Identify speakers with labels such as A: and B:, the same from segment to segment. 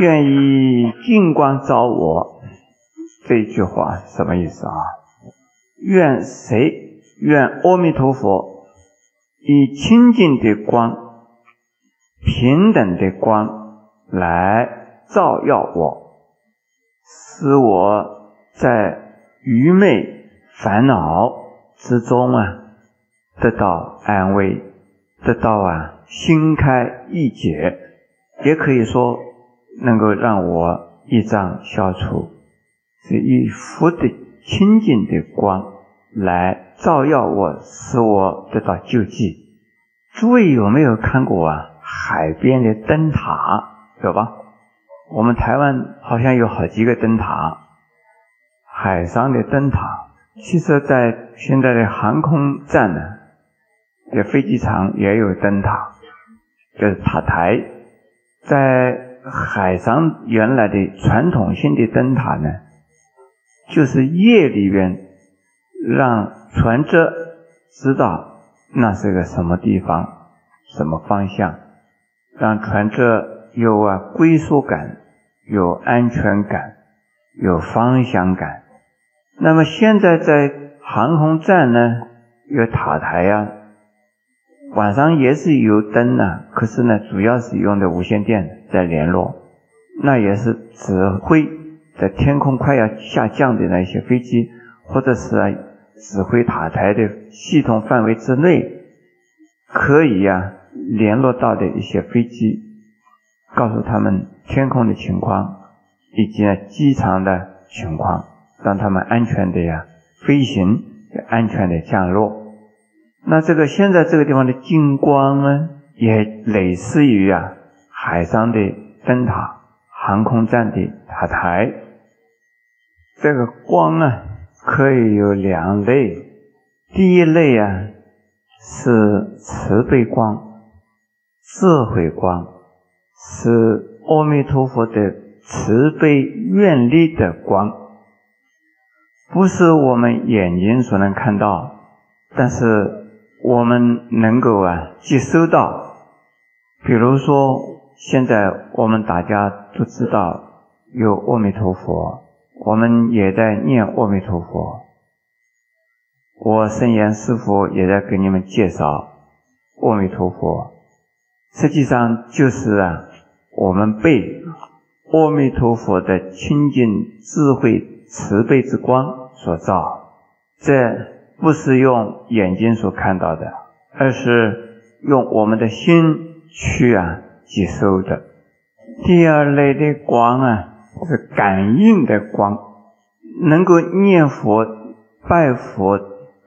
A: 愿意净光照我，这句话什么意思啊？愿谁？愿阿弥陀佛以清净的光、平等的光来照耀我，使我在愚昧烦恼之中啊得到安慰，得到啊心开意解，也可以说能够让我一障消除，是以福的清净的光来照耀我，使我得到救济。诸位有没有看过啊？海边的灯塔有吧？我们台湾好像有好几个灯塔，海上的灯塔。其实，在现在的航空站呢，的飞机场也有灯塔，就是塔台。在海上原来的传统性的灯塔呢，就是夜里边让船只知道那是个什么地方、什么方向，让船只有啊归属感、有安全感、有方向感。那么现在在航空站呢，有塔台呀，晚上也是有灯呢，可是呢，主要是用的无线电在联络，那也是指挥在天空快要下降的那些飞机，或者是指挥塔台的系统范围之内，可以呀联络到的一些飞机，告诉他们天空的情况以及呢机场的情况。让他们安全的呀飞行，安全的降落。那这个现在这个地方的近光呢，也类似于啊海上的灯塔、航空站的塔台。这个光啊，可以有两类。第一类啊是慈悲光、智慧光，是阿弥陀佛的慈悲愿力的光。不是我们眼睛所能看到，但是我们能够啊接收到。比如说，现在我们大家都知道有阿弥陀佛，我们也在念阿弥陀佛。我圣严师傅也在给你们介绍阿弥陀佛，实际上就是啊，我们被阿弥陀佛的清净智慧慈悲之光。所照，这不是用眼睛所看到的，而是用我们的心去啊接收的。第二类的光啊，是感应的光，能够念佛、拜佛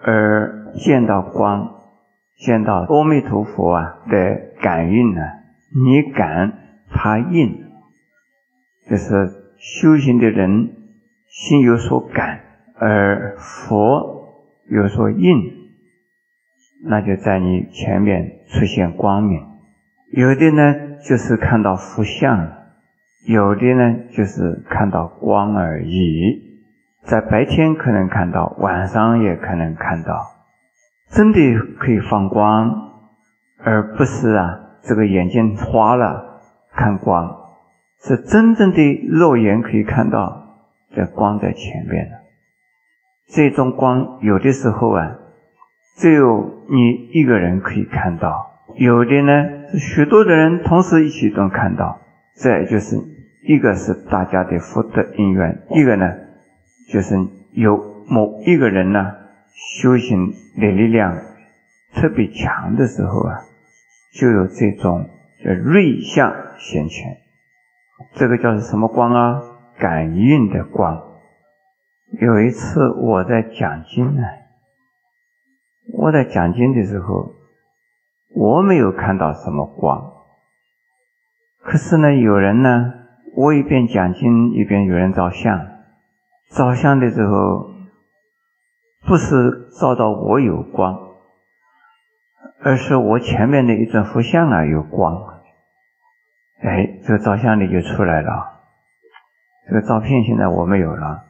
A: 而见到光，见到阿弥陀佛啊的感应呢？你感，他应，就是修行的人心有所感。而佛有所应，那就在你前面出现光明。有的呢，就是看到佛像；有的呢，就是看到光而已。在白天可能看到，晚上也可能看到，真的可以放光，而不是啊，这个眼睛花了看光，是真正的肉眼可以看到这光在前面的。这种光有的时候啊，只有你一个人可以看到；有的呢，许多的人同时一起都看到。这就是一个是大家的福德因缘，一个呢，就是有某一个人呢，修行的力量特别强的时候啊，就有这种叫瑞相显前。这个叫什么光啊？感应的光。有一次我在讲经呢，我在讲经的时候，我没有看到什么光。可是呢，有人呢，我一边讲经一边有人照相，照相的时候，不是照到我有光，而是我前面的一尊佛像啊有光。哎，这个照相的就出来了，这个照片现在我没有了。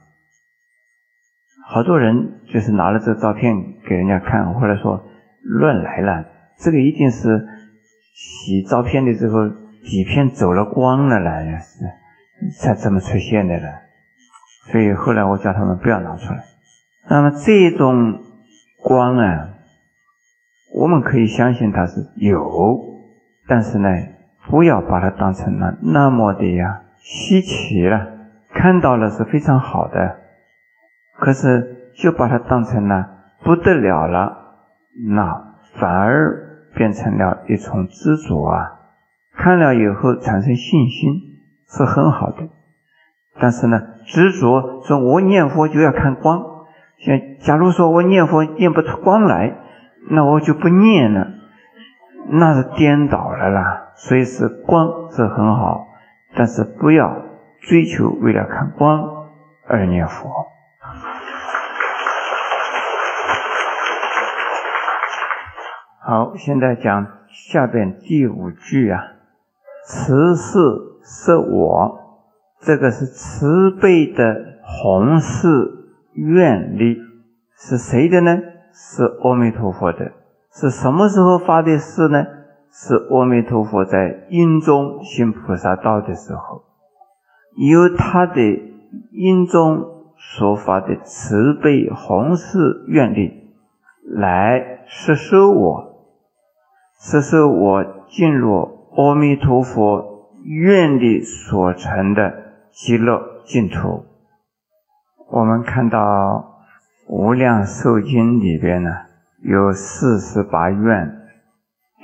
A: 好多人就是拿了这照片给人家看，或者说乱来了。这个一定是洗照片的时候底片走了光了啦，是才这么出现的了。所以后来我叫他们不要拿出来。那么这种光啊，我们可以相信它是有，但是呢，不要把它当成了那么的呀稀奇了。看到了是非常好的，可是就把它当成了不得了了，那反而变成了一种执着啊。看了以后产生信心是很好的，但是呢，执着说我念佛就要看光。像假如说我念佛念不出光来，那我就不念了，那是颠倒了啦。所以是光是很好，但是不要追求为了看光而念佛。好，现在讲下边第五句啊，慈是是我，这个是慈悲的弘誓。愿力是谁的呢？是阿弥陀佛的。是什么时候发的誓呢？是阿弥陀佛在因中行菩萨道的时候，由他的因中所发的慈悲弘誓愿力来摄受我，摄受我进入阿弥陀佛愿力所成的极乐净土。我们看到《无量寿经》里边呢，有四十八愿，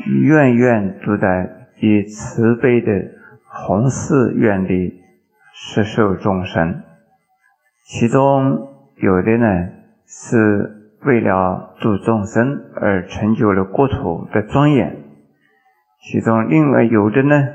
A: 愿愿都在以慈悲的弘誓愿力施受众生。其中有的呢是为了度众生而成就了国土的庄严，其中另外有的呢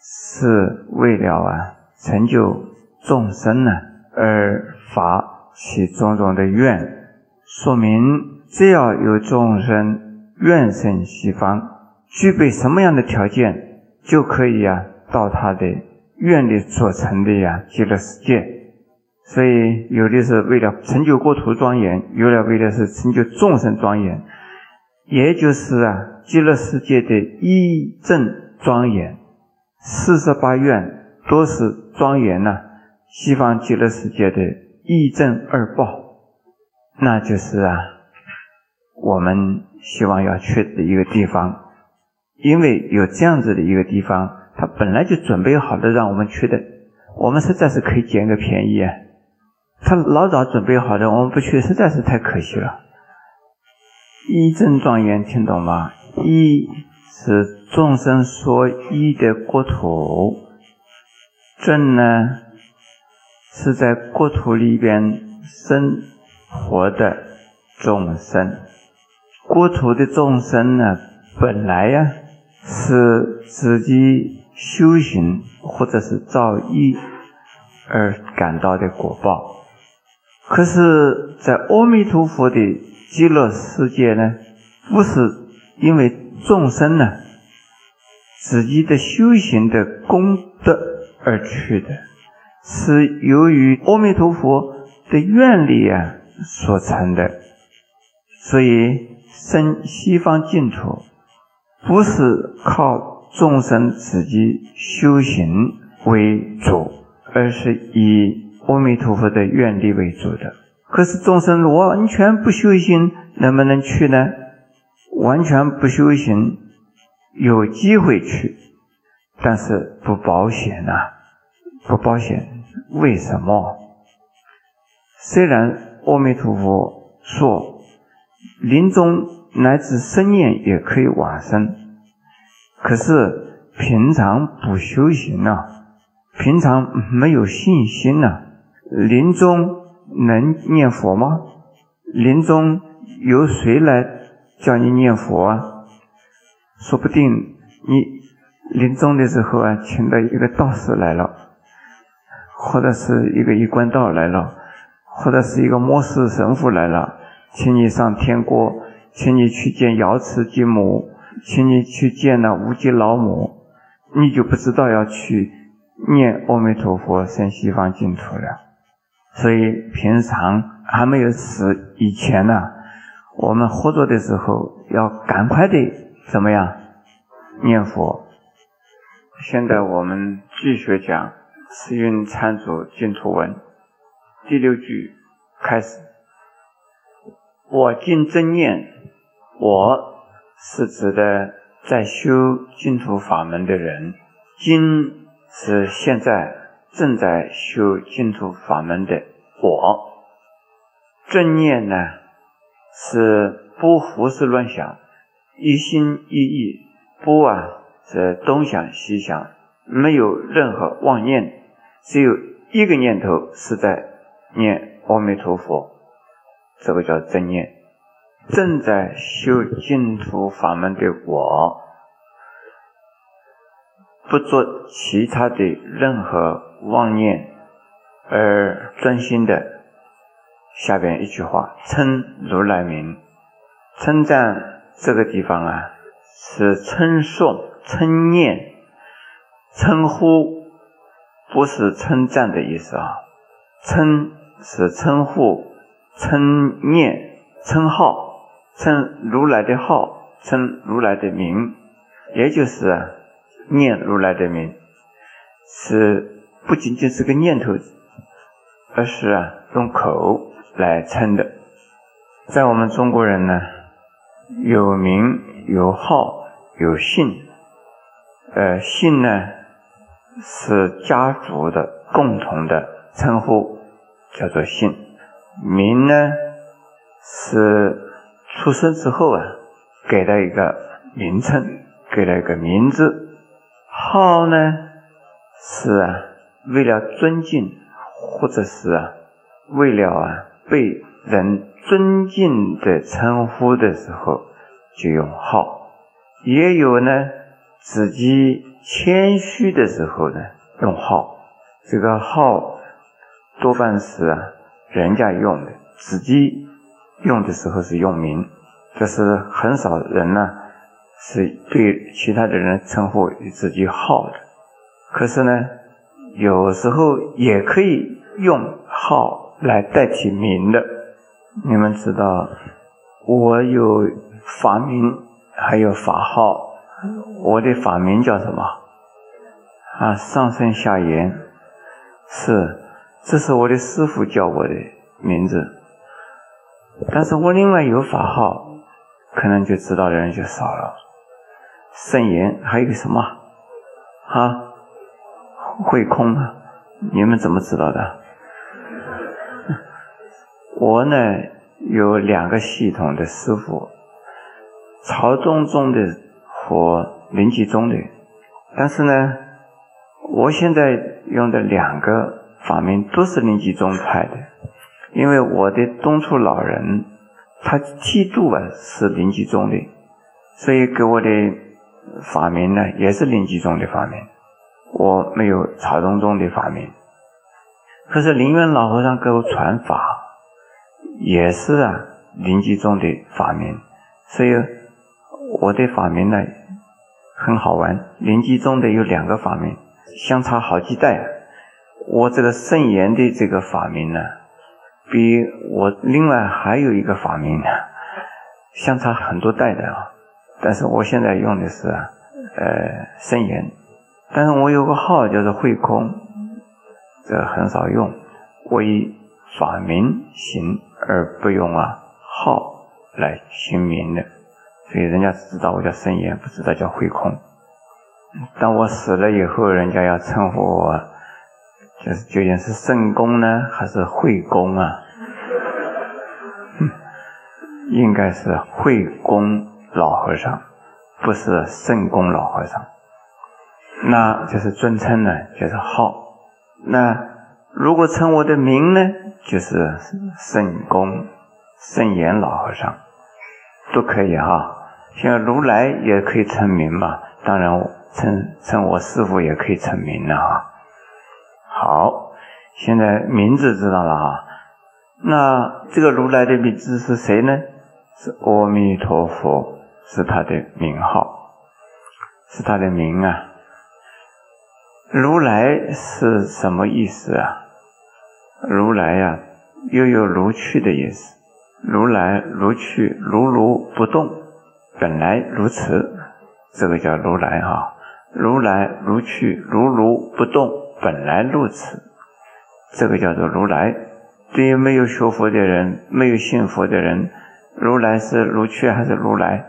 A: 是为了啊成就众生呢而。发起种种的愿，说明只要有众生愿生西方，具备什么样的条件，就可以啊到他的愿力所成的呀极乐世界。所以有的是为了成就国土庄严，有的为的是成就众生庄严，也就是啊极乐世界的一正庄严。四十八愿都是庄严呐，西方极乐世界的。一正二报，那就是啊，我们希望要去的一个地方，因为有这样子的一个地方，他本来就准备好了让我们去的，我们实在是可以捡个便宜啊。他老早准备好的，我们不去，实在是太可惜了。一正庄严，听懂吗？一是众生所依的国土，正呢？是在国土里边生活的众生，国土的众生呢，本来呀是自己修行或者是造业而感到的果报，可是，在阿弥陀佛的极乐世界呢，不是因为众生呢自己的修行的功德而去的。是由于阿弥陀佛的愿力啊所成的，所以生西方净土不是靠众生自己修行为主，而是以阿弥陀佛的愿力为主的。可是众生完全不修行，能不能去呢？完全不修行，有机会去，但是不保险呐，不保险。为什么？虽然阿弥陀佛说临终乃至生念也可以往生，可是平常不修行啊，平常没有信心呐，临终能念佛吗？临终由谁来叫你念佛啊？说不定你临终的时候啊，请到一个道士来了。或者是一个一贯道来了，或者是一个末世神父来了，请你上天国，请你去见瑶池金母，请你去见那无极老母，你就不知道要去念阿弥陀佛生西方净土了。所以平常还没有死以前呢，我们活着的时候要赶快的怎么样念佛。现在我们继续讲。慈云参主净土文第六句开始：我今真念，我是指的在修净土法门的人，今是现在正在修净土法门的我。正念呢，是不胡思乱想，一心一意，不啊是东想西想，没有任何妄念。只有一个念头是在念阿弥陀佛，这个叫正念。正在修净土法门的我，不做其他的任何妄念，而专心的。下边一句话，称如来名，称赞这个地方啊，是称颂、称念、称呼。不是称赞的意思啊，称是称呼、称念、称号、称如来的号、称如来的名，也就是念如来的名，是不仅仅是个念头，而是啊用口来称的。在我们中国人呢，有名有号有姓，呃姓呢。是家族的共同的称呼，叫做姓。名呢，是出生之后啊，给了一个名称，给了一个名字。号呢，是啊，为了尊敬，或者是啊，为了啊，被人尊敬的称呼的时候，就用号。也有呢，自己。谦虚的时候呢，用号，这个号多半是啊人家用的，自己用的时候是用名，这是很少人呢是对其他的人称呼自己号的。可是呢，有时候也可以用号来代替名的。你们知道，我有法名，还有法号。我的法名叫什么？啊，上生下言，是，这是我的师傅叫我的名字。但是我另外有法号，可能就知道的人就少了。圣言还有个什么？啊，会空啊，你们怎么知道的？我呢有两个系统的师傅，朝宗中的。和临济宗的，但是呢，我现在用的两个法名都是临济宗派的，因为我的东出老人他剃度啊是临济宗的，所以给我的法名呢也是临济宗的法名，我没有曹洞宗的法名。可是灵元老和尚给我传法，也是啊临济宗的法名，所以。我的法名呢很好玩，临济宗的有两个法名，相差好几代。我这个圣严的这个法名呢，比我另外还有一个法名呢，相差很多代的啊。但是我现在用的是呃圣严，但是我有个号叫做慧空，这很少用。我以法名行，而不用啊号来行名的。所以人家只知道我叫圣严，不知道叫慧空。当我死了以后，人家要称呼我，就是究竟是圣公呢，还是慧公啊？应该是慧公老和尚，不是圣公老和尚。那就是尊称呢，就是号。那如果称我的名呢，就是圣公、圣严老和尚，都可以哈。像如来也可以成名嘛，当然称称我师傅也可以成名了啊。好，现在名字知道了啊。那这个如来的名字是谁呢？是阿弥陀佛，是他的名号，是他的名啊。如来是什么意思啊？如来呀，又有如去的意思。如来如去，如如不动。本来如此，这个叫如来哈。如来如去，如如不动，本来如此，这个叫做如来。对于没有学佛的人，没有信佛的人，如来是如去还是如来？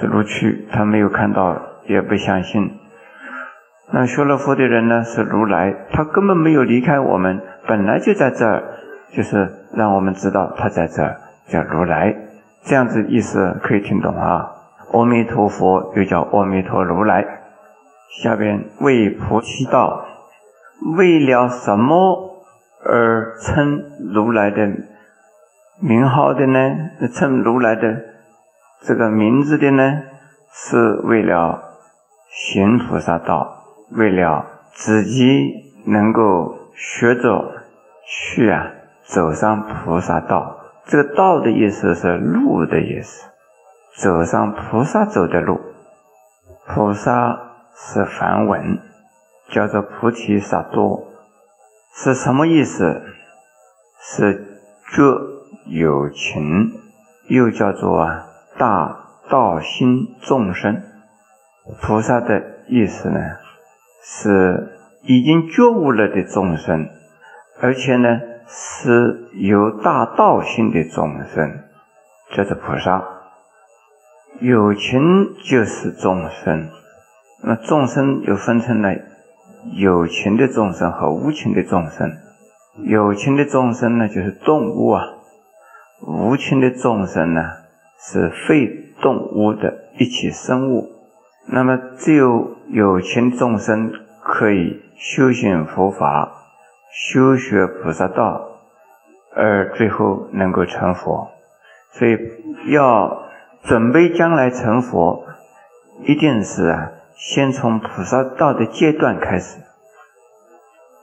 A: 是如去，他没有看到，也不相信。那学了佛的人呢？是如来，他根本没有离开我们，本来就在这儿，就是让我们知道他在这儿，叫如来。这样子意思可以听懂啊？阿弥陀佛又叫阿弥陀如来。下边为菩提道，为了什么而称如来的名号的呢？称如来的这个名字的呢？是为了行菩萨道，为了自己能够学着去啊，走上菩萨道。这个道的意思是路的意思，走上菩萨走的路。菩萨是梵文，叫做菩提萨埵，是什么意思？是觉有情，又叫做啊大道心众生。菩萨的意思呢，是已经觉悟了的众生，而且呢。是有大道性的众生，这是菩萨。有情就是众生，那众生又分成了有情的众生和无情的众生。有情的众生呢，就是动物啊；无情的众生呢，是非动物的一切生物。那么，只有有情众生可以修行佛法。修学菩萨道，而最后能够成佛，所以要准备将来成佛，一定是啊，先从菩萨道的阶段开始。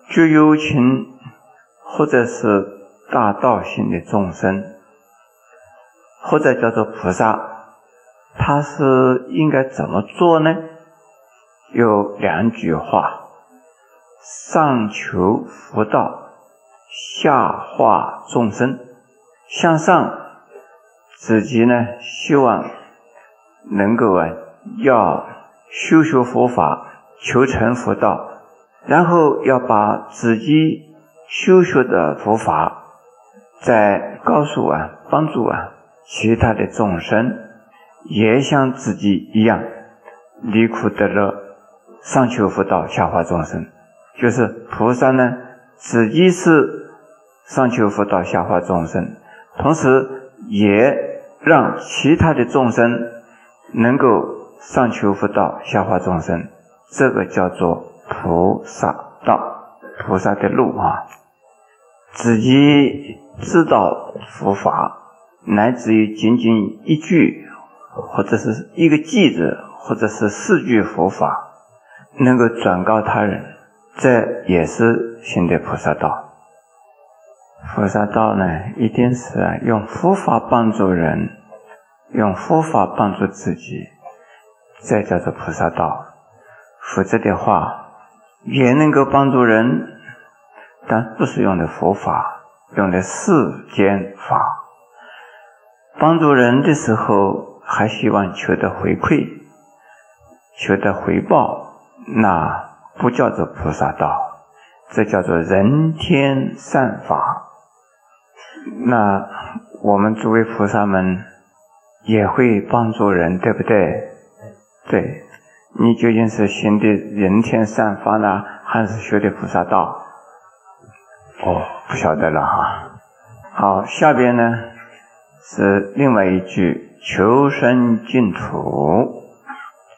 A: 具有情或者是大道性的众生，或者叫做菩萨，他是应该怎么做呢？有两句话。上求佛道，下化众生。向上，自己呢希望能够啊，要修学佛法，求成佛道，然后要把自己修学的佛法，再告诉啊，帮助啊其他的众生，也像自己一样离苦得乐，上求佛道，下化众生。就是菩萨呢，自己是上求佛道，下化众生，同时也让其他的众生能够上求佛道，下化众生。这个叫做菩萨道，菩萨的路啊。自己知道佛法，乃至于仅仅一句，或者是一个句子，或者是四句佛法，能够转告他人。这也是行的菩萨道。菩萨道呢，一定是啊，用佛法帮助人，用佛法帮助自己，这叫做菩萨道。否则的话，也能够帮助人，但不是用的佛法，用的世间法。帮助人的时候，还希望求得回馈，求得回报，那。不叫做菩萨道，这叫做人天善法。那我们诸位菩萨们也会帮助人，对不对？对，你究竟是行的人天善法呢，还是学的菩萨道？哦，不晓得了哈。好，下边呢是另外一句：求生净土。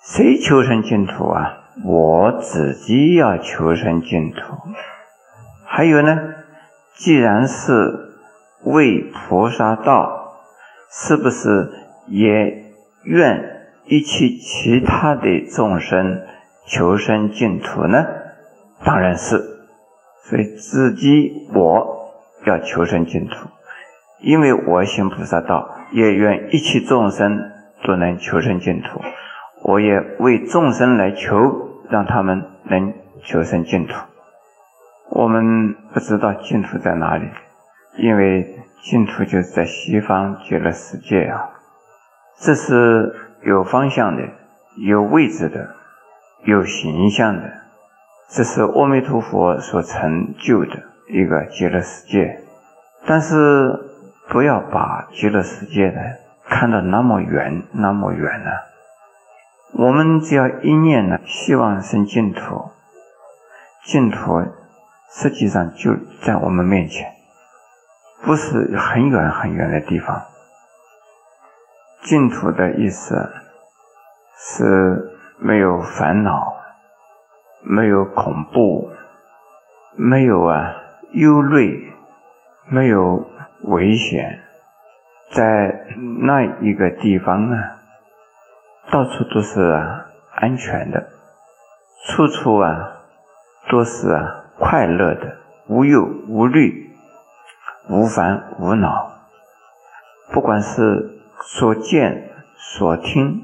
A: 谁求生净土啊？我自己要求生净土，还有呢？既然是为菩萨道，是不是也愿一切其他的众生求生净土呢？当然是。所以自己我要求生净土，因为我行菩萨道，也愿一切众生都能求生净土。我也为众生来求。让他们能求生净土。我们不知道净土在哪里，因为净土就是在西方极乐世界啊。这是有方向的、有位置的、有形象的。这是阿弥陀佛所成就的一个极乐世界。但是不要把极乐世界呢看得那么远，那么远呢。我们只要一念呢，希望生净土，净土实际上就在我们面前，不是很远很远的地方。净土的意思是没有烦恼，没有恐怖，没有啊忧虑，没有危险，在那一个地方呢。到处都是安全的，处处啊都是啊快乐的，无忧无虑，无烦无恼。不管是所见、所听、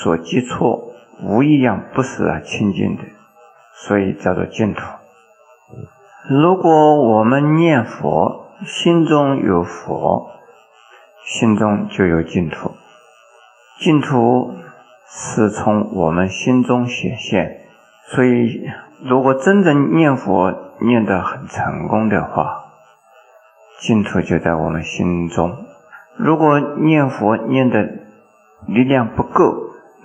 A: 所接触，无一样不是啊清净的，所以叫做净土。如果我们念佛，心中有佛，心中就有净土。净土是从我们心中显现，所以如果真正念佛念得很成功的话，净土就在我们心中。如果念佛念的力量不够，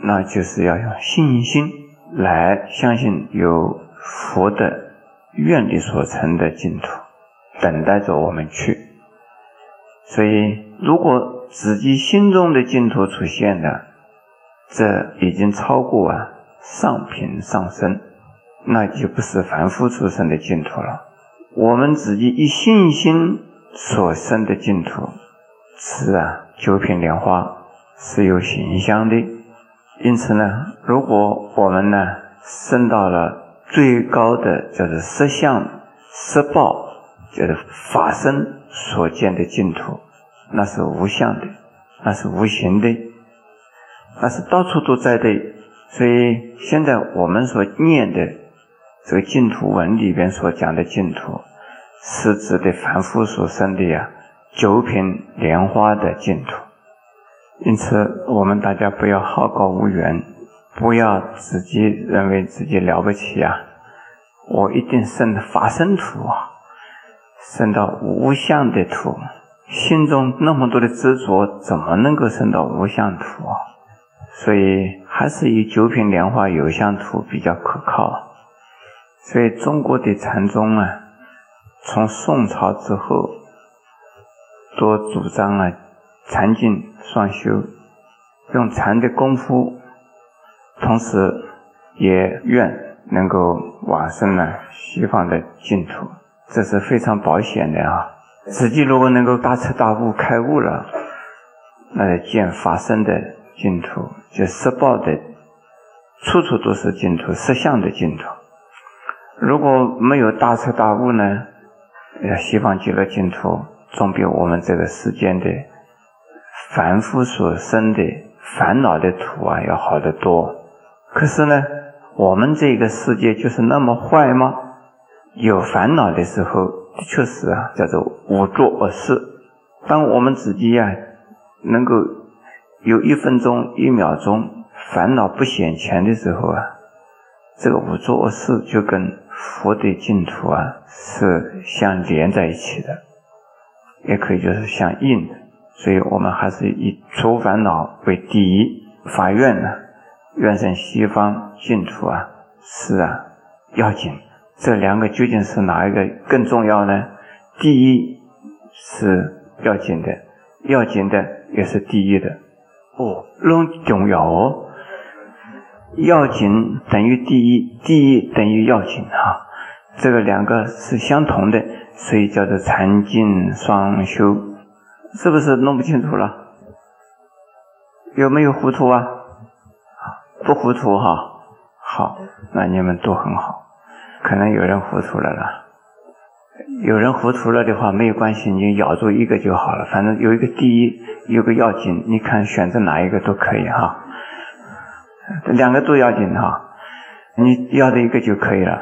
A: 那就是要用信心来相信有佛的愿力所成的净土，等待着我们去。所以，如果自己心中的净土出现了，这已经超过啊上品上身，那就不是凡夫出生的净土了。我们自己一信心所生的净土，是啊九品莲花是有形象的。因此呢，如果我们呢升到了最高的就是色相色报，就是法身所见的净土。那是无相的，那是无形的，那是到处都在的。所以现在我们所念的这个净土文里边所讲的净土，是指的凡夫所生的呀九品莲花的净土。因此，我们大家不要好高骛远，不要自己认为自己了不起啊！我一定生法身土啊，升到无相的土。心中那么多的执着，怎么能够升到无相土啊？所以还是以九品莲花有相土比较可靠。所以中国的禅宗啊，从宋朝之后，多主张啊禅净双修，用禅的功夫，同时也愿能够往生呢西方的净土，这是非常保险的啊。自己如果能够大彻大悟、开悟了，那见法身的净土，就实报的，处处都是净土，实相的净土。如果没有大彻大悟呢，西方极乐净土总比我们这个世间的凡夫所生的烦恼的土啊要好得多。可是呢，我们这个世界就是那么坏吗？有烦恼的时候。确是啊，叫做无作恶事。当我们自己呀，能够有一分钟、一秒钟烦恼不显前的时候啊，这个无作恶事就跟佛的净土啊是相连在一起的，也可以就是相应的。所以我们还是以除烦恼为第一。法愿呢，愿生西方净土啊，是啊，要紧。这两个究竟是哪一个更重要呢？第一是要紧的，要紧的也是第一的。哦，拢重要哦。要紧等于第一，第一等于要紧哈。这个两个是相同的，所以叫做禅净双修。是不是弄不清楚了？有没有糊涂啊？不糊涂哈。好，那你们都很好。可能有人糊涂了啦，有人糊涂了的话没有关系，你就咬住一个就好了。反正有一个第一，有个要紧，你看选择哪一个都可以哈，两个都要紧哈，你要的一个就可以了。